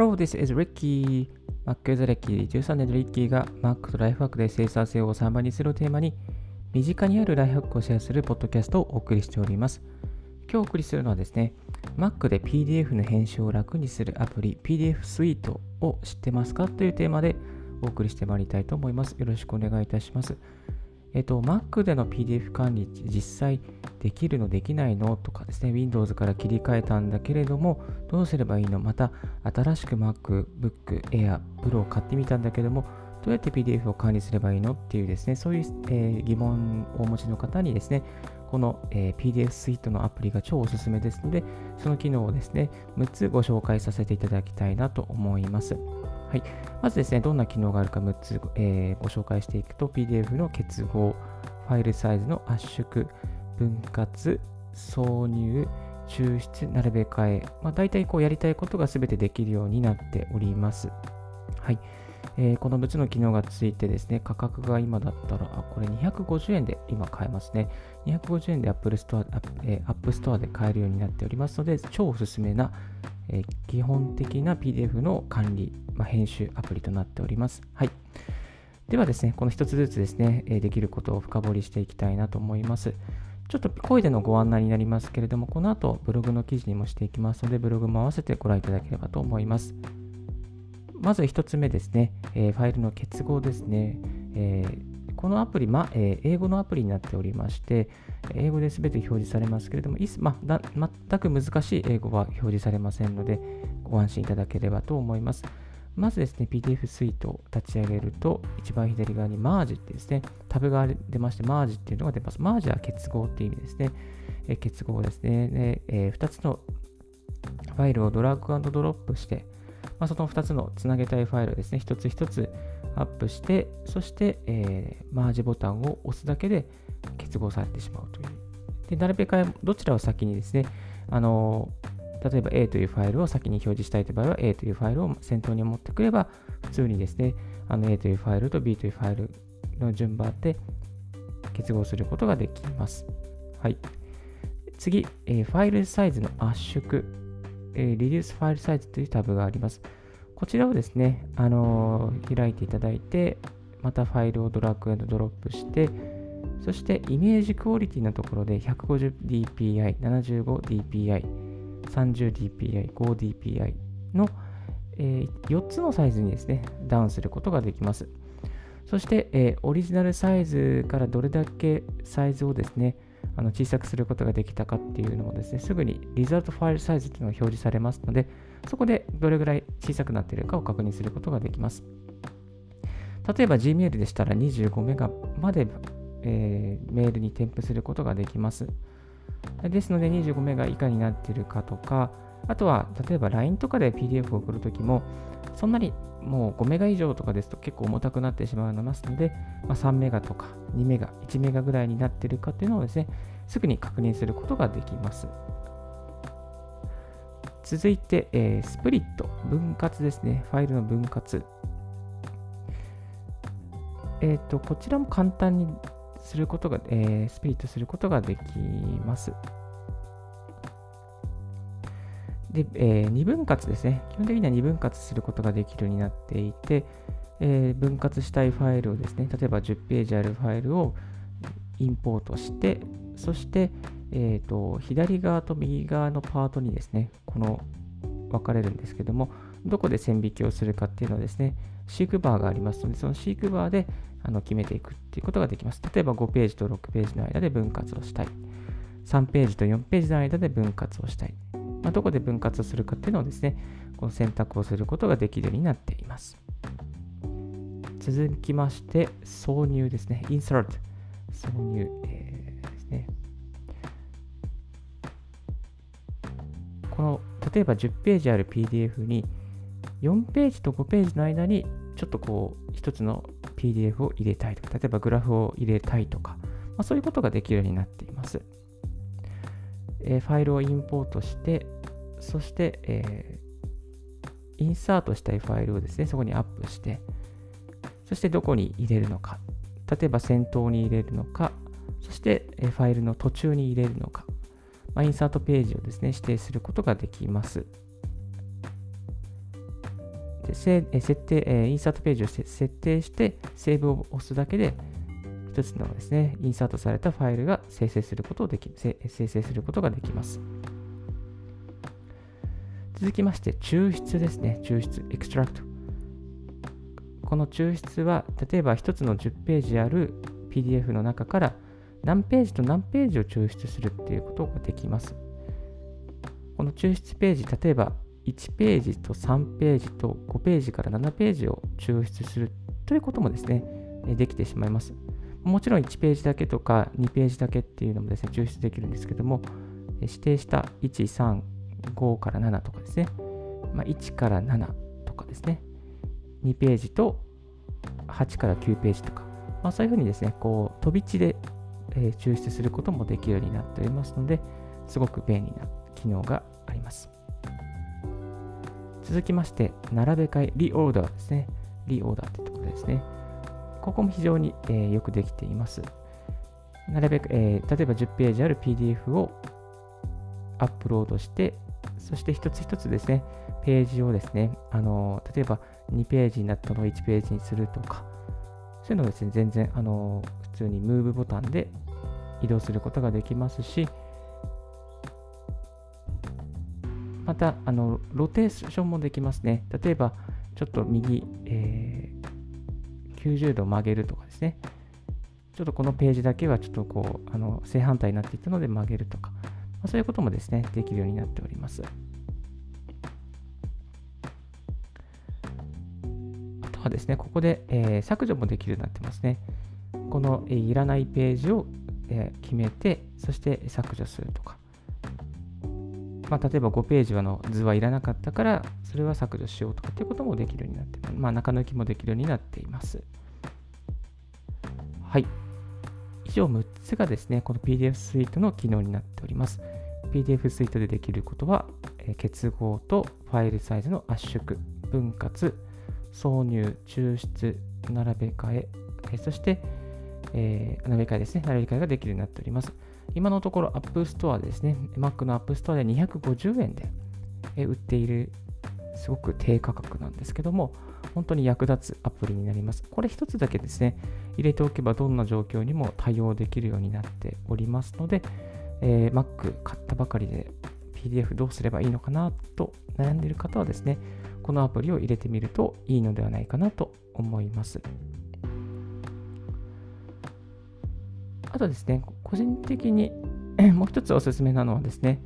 Hello, this is Ricky. Mac ユーザー歴13年のリッキーが Mac とライフワークで生産性を3倍にするテーマに身近にあるライフハックをシェアするポッドキャストをお送りしております。今日お送りするのはですね、Mac で PDF の編集を楽にするアプリ PDF スイートを知ってますかというテーマでお送りしてまいりたいと思います。よろしくお願いいたします。えっと、Mac での PDF 管理、実際できるのできないのとかですね、Windows から切り替えたんだけれども、どうすればいいの？また、新しく MacBook Air Pro を買ってみたんだけども、どうやって PDF を管理すればいいのっていうですね、そういう、えー、疑問をお持ちの方にですね、この、えー、PDF スイートのアプリが超おすすめですので、その機能をですね、6つご紹介させていただきたいなと思います。はい。まずですね、どんな機能があるか6つ、えー、ご紹介していくと、PDF の結合、ファイルサイズの圧縮、分割、挿入、抽出、並べ替え、まあ、大体こうやりたいことが全てできるようになっております。はい。えー、この6つの機能がついてですね、価格が今だったら、あ、これ250円で今買えますね。250円で Apple Store、え、App Store で買えるようになっておりますので、超おすすめな、え、基本的な PDF の管理、まあ、編集アプリとなっております。はい。ではですね、この1つずつですね、できることを深掘りしていきたいなと思います。ちょっと声でのご案内になりますけれども、この後ブログの記事にもしていきますので、ブログも合わせてご覧いただければと思います。まず1つ目ですね、え、ファイルの結合ですね。え、このアプリ、まえ、英語のアプリになっておりまして、英語で全て表示されますけれども、いまあ、全く難しい英語は表示されませんので、ご安心いただければと思います。まずですね、PDF スイートを立ち上げると、一番左側に Merge ってですね、タブが出まして、Merge っていうのが出ます。Merge は結合っていう意味ですね。え結合ですね。でえー、2つのファイルをドラッグドロップして、まあ、その2つのつなげたいファイルですね、一つ一つアップして、そして、えー、マージボタンを押すだけで結合されてしまうという。で、なるべくどちらを先にですね、あの例えば A というファイルを先に表示したいという場合は A というファイルを先頭に持ってくれば、普通にですね、あの A というファイルと B というファイルの順番で結合することができます。はい。次、えー、ファイルサイズの圧縮。えー、Reduce File Size というタブがあります。こちらをですね、あのー、開いていただいて、またファイルをドラッグドロップして、そしてイメージクオリティのところで 150dpi、75dpi、30dpi、5dpi の、えー、4つのサイズにですね、ダウンすることができます。そして、えー、オリジナルサイズからどれだけサイズをですね、あの小さくすることができたかっていうのもですね、すぐにリザルトファイルサイズっていうのが表示されますので、そこでどれぐらい小さくなっているかを確認することができます。例えば Gmail でしたら25メガまで、えー、メールに添付することができます。ですので25メガ以下になっているかとか、あとは例えば LINE とかで PDF を送るときも、そんなにもう5メガ以上とかですと結構重たくなってしまいますので、まあ、3メガとか2メガ、1メガぐらいになっているかというのをですね、すぐに確認することができます。続いて、えー、スプリット、分割ですね。ファイルの分割。えっ、ー、と、こちらも簡単にすることが、えー、スプリットすることができます。で、えー、2分割ですね。基本的には2分割することができるようになっていて、えー、分割したいファイルをですね、例えば10ページあるファイルをインポートして、そして、えーと、左側と右側のパートにですね、この分かれるんですけども、どこで線引きをするかっていうのはですね、シークバーがありますので、そのシークバーであの決めていくっていうことができます。例えば5ページと6ページの間で分割をしたい。3ページと4ページの間で分割をしたい。まあ、どこで分割するかっていうのをですね、この選択をすることができるようになっています。続きまして、挿入ですね。insert。挿入、えー、ですね。この、例えば10ページある PDF に、4ページと5ページの間に、ちょっとこう、一つの PDF を入れたいとか、例えばグラフを入れたいとか、まあ、そういうことができるようになっています。え、ファイルをインポートして、そして、えー、インサートしたいファイルをですね、そこにアップして、そしてどこに入れるのか、例えば先頭に入れるのか、そして、え、ファイルの途中に入れるのか、まあ、 insert page をですね、指定することができます。、で設定、 insert page を設定して、セーブを押すだけで、一つのですね、 insert されたファイルが生成することをでき、生成することができます。続きまして、抽出ですね。抽出、 extract。この抽出は、例えば1つの10ページある PDF の中から何ページと何ページを抽出するっていうことができます。この抽出ページ、例えば1ページと3ページと5ページから7ページを抽出するということもですね、できてしまいます。もちろん1ページだけとか2ページだけっていうのもですね、抽出できるんですけども、指定した1、3、5から7とかですね、まあ、1から7とかですね、2ページと8から9ページとか、まあ、そういうふうにですね、こう飛び地で、え、抽出することもできるようになっておりますので、すごく便利な機能があります。続きまして、並べ替え、リオーダーですね。リオーダーというところですね。ここも非常に、えー、よくできています。並べく、えー、例えば10ページある PDF をアップロードして、そして一つ一つですね、ページをですね、あの例えば2ページになったのを1ページにするとか、そういうのをですね、全然、あの普通にムーブボタンで移動することができますし、また、あのロテーションもできますね。例えば、ちょっと右、えー、90度曲げるとかですね。ちょっとこのページだけはちょっとこう、あの正反対になっていたので曲げるとか、まあ、そういうこともですね、できるようになっております。あとはですね、ここで、えー、削除もできるようになってますね。この、えー、いらないページを、えー、決めて、そして削除するとか。まあ、例えば5ページの図はいらなかったから、それは削除しようとかっていうこともできるようになって、まあ、中抜きもできるようになっています。はい。以上6つがですね、この PDF スイートの機能になっております。PDF スイートでできることは、え結合とファイルサイズの圧縮、分割、挿入、抽出、並べ替え、えそして、え、並べ替えですね、並べ替えができるようになっております。今のところ App Store ですね、Mac の App Store で250円で売っているすごく低価格なんですけども、本当に役立つアプリになります。これ一つだけですね、入れておけばどんな状況にも対応できるようになっておりますので、えー、Mac 買ったばかりで PDF どうすればいいのかなと悩んでいる方はですね、このアプリを入れてみるといいのではないかなと思います。あとですね、個人的に もう一つおすすめなのはですね、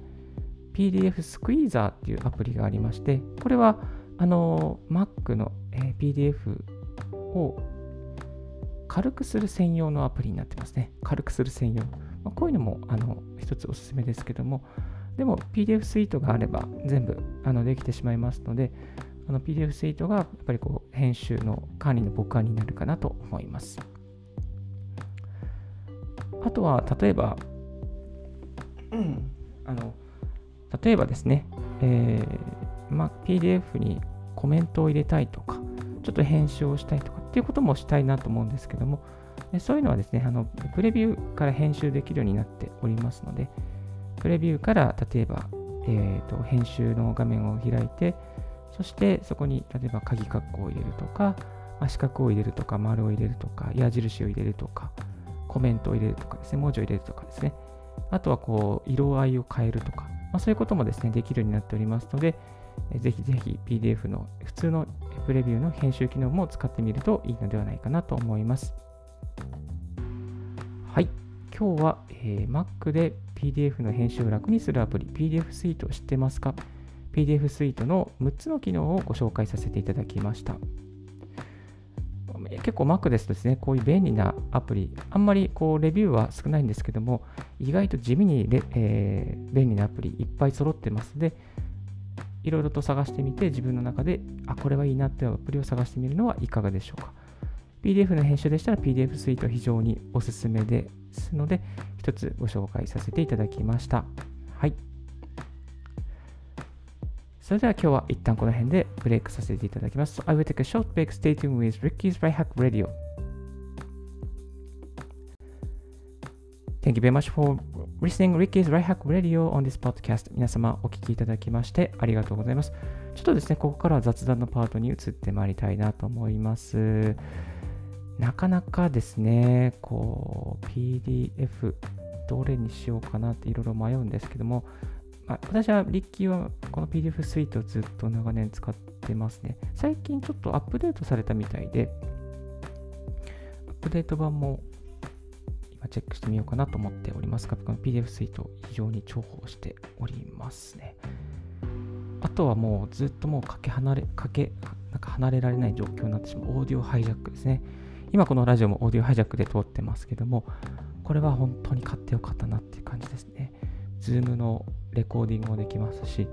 PDF スクイーザーっていうアプリがありまして、これはあの Mac の、え PDF を軽くする専用のアプリになってますね。軽くする専用。まあ、こういうのもあの一つおすすめですけども、でも PDF スイートがあれば全部あのできてしまいますので、PDF スイートがやっぱりこう編集の管理の母管になるかなと思います。あとは、例えば、うん、あの、例えばですね、えー、まあ、PDF にコメントを入れたいとか、ちょっと編集をしたいとかっていうこともしたいなと思うんですけども、そういうのはですね、あのプレビューから編集できるようになっておりますので、プレビューから例えば、えーと、編集の画面を開いて、そしてそこに例えば鍵括弧を入れるとか、まあ、四角を入れるとか、丸を入れるとか、矢印を入れるとか、コメントを入れるとかですね、文字を入れるとかですね、あとはこう、色合いを変えるとか、まあ、そういうこともですね、できるようになっておりますので、ぜひぜひ PDF の普通のプレビューの編集機能も使ってみるといいのではないかなと思います。はい。今日は、えー、Mac で PDF の編集を楽にするアプリ PDF スイートを知ってますか ?PDF スイートの6つの機能をご紹介させていただきました。結構 Mac ですとですね、こういう便利なアプリ、あんまりこうレビューは少ないんですけども、意外と地味にレ、えー、便利なアプリいっぱい揃ってますので、いろいろと探してみて、自分の中で、あ、これはいいなっていうアプリを探してみるのはいかがでしょうか。PDF の編集でしたら PDF スイート非常におすすめですので、一つご紹介させていただきました。はい。それでは今日は一旦この辺でブレイクさせていただきます。So I will take a short break. Stay tuned with Ricky's Right Hack Radio. Thank you very much for listening Ricky's Right Hack Radio on this podcast. 皆様お聞きいただきましてありがとうございます。ちょっとですね、ここからは雑談のパートに移ってまいりたいなと思います。なかなかですね、こう、PDF どれにしようかなっていろいろ迷うんですけども、あ、私はリッキーはこの PDF スイートをずっと長年使ってますね。最近ちょっとアップデートされたみたいで、アップデート版も今チェックしてみようかなと思っておりますが、この PDF スイート非常に重宝しておりますね。あとはもうずっともうかけ離れ、かけ、なんか離れられない状況になってしまうオーディオハイジャックですね。今このラジオもオーディオハイジャックで通ってますけども、これは本当に買ってよかったなっていう感じですね。Zoom のレコーディングもできますし、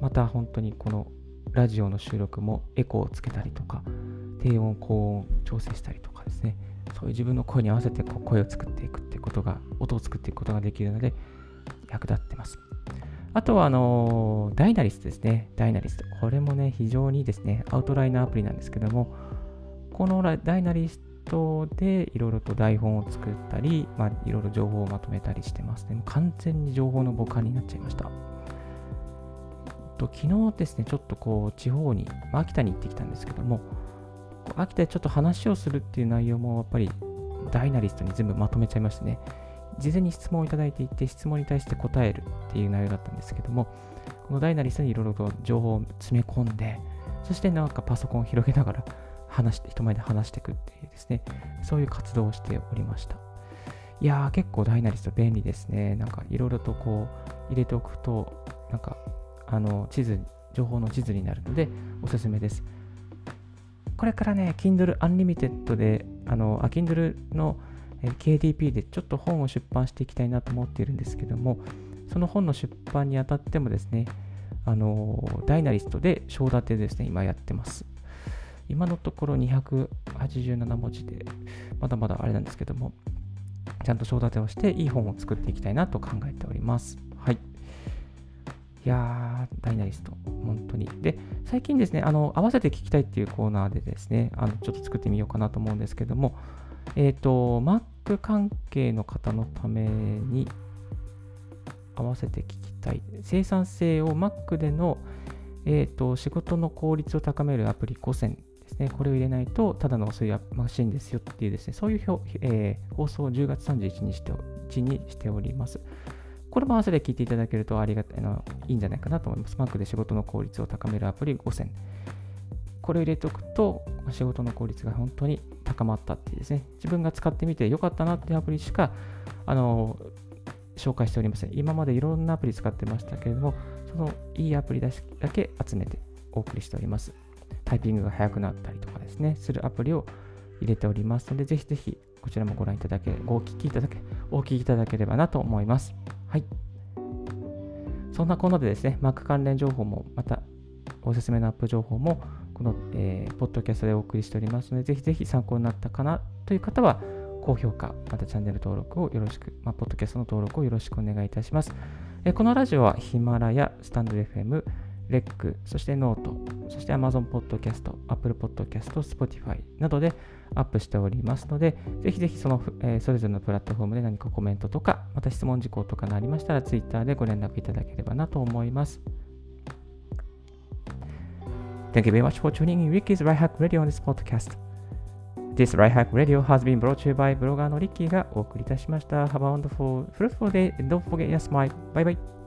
また本当にこのラジオの収録もエコーをつけたりとか、低音、高音調整したりとかですね、そういう自分の声に合わせてこう声を作っていくってことが、音を作っていくことができるので、役立ってます。あとは、あのダイナリストですね。ダイナリスト。これもね、非常にですね。アウトライナーアプリなんですけども、このダイナリストでいろいろと台本を作ったり、まあ、いろいろ情報をまとめたりしてますね。完全に情報の母艦になっちゃいました。と昨日ですね、ちょっとこう、地方に、まあ、秋田に行ってきたんですけども、秋田でちょっと話をするっていう内容もやっぱりダイナリストに全部まとめちゃいましてね、事前に質問をいただいていて、質問に対して答えるっていう内容だったんですけども、このダイナリストにいろいろと情報を詰め込んで、そしてなんかパソコンを広げながら話して、人前で話していくっていうですね、そういう活動をしておりました。いやー、結構ダイナリスト便利ですね。なんかいろいろとこう入れておくと、なんかあの地図、情報の地図になるのでおすすめです。これからね、Kindle Unlimited で、あの、あ Kindle の KDP でちょっと本を出版していきたいなと思っているんですけども、その本の出版にあたってもですね、あの、ダイナリストで章立てですね、今やってます。今のところ287文字で、まだまだあれなんですけども、ちゃんと章立てをしていい本を作っていきたいなと考えております。はい。いやー、ダイナリスト、本当に。で、最近ですね、あの、合わせて聞きたいっていうコーナーでですね、あのちょっと作ってみようかなと思うんですけども、えっ、ー、と、Mac 関係の方のために合わせて聞きたい。生産性を Mac での、えーと、仕事の効率を高めるアプリ5選ですね、これを入れないと、ただのそういマシンですよっていうですね、そういう表、えー、放送を10月31日にしてにしております。これも合わせて聞いていただけるとありがたいのいいんじゃないかなと思います。Mac で仕事の効率を高めるアプリ5選。これを入れておくと、仕事の効率が本当に高まったっていうですね、自分が使ってみてよかったなっていうアプリしか、あの、紹介しておりません。今までいろんなアプリ使ってましたけれども、そのいいアプリだけ集めてお送りしております。タイピングが速くなったりとかですね、するアプリを入れておりますので、ぜひぜひこちらもご覧いただけ、ごお聞きいただけ、お聞きいただければなと思います。はい。そんなこんなでですね、Mac 関連情報も、またおすすめのアップ情報も、この、えー、ポッドキャストでお送りしておりますので、ぜひぜひ参考になったかなという方は、高評価、またチャンネル登録をよろしく、まあ、ポッドキャストの登録をよろしくお願いいたします。えー、このラジオは Himalaya、 stand.fm、レック、そして note、そして Amazon Podcast、Apple Podcast、Spotify などでアップしておりますので、ぜひぜひその、えー、それぞれのプラットフォームで何かコメントとか、また質問事項とかがありましたら、Twitter でご連絡いただければなと思います。Thank you very much for tuning in Ricky's Right Hack Radio on this podcast. This Right Hack Radio has been brought to you by ブロガーのリッキーがお送りいたしました。Have a wonderful, fruitful day and don't forget your smile. Bye bye.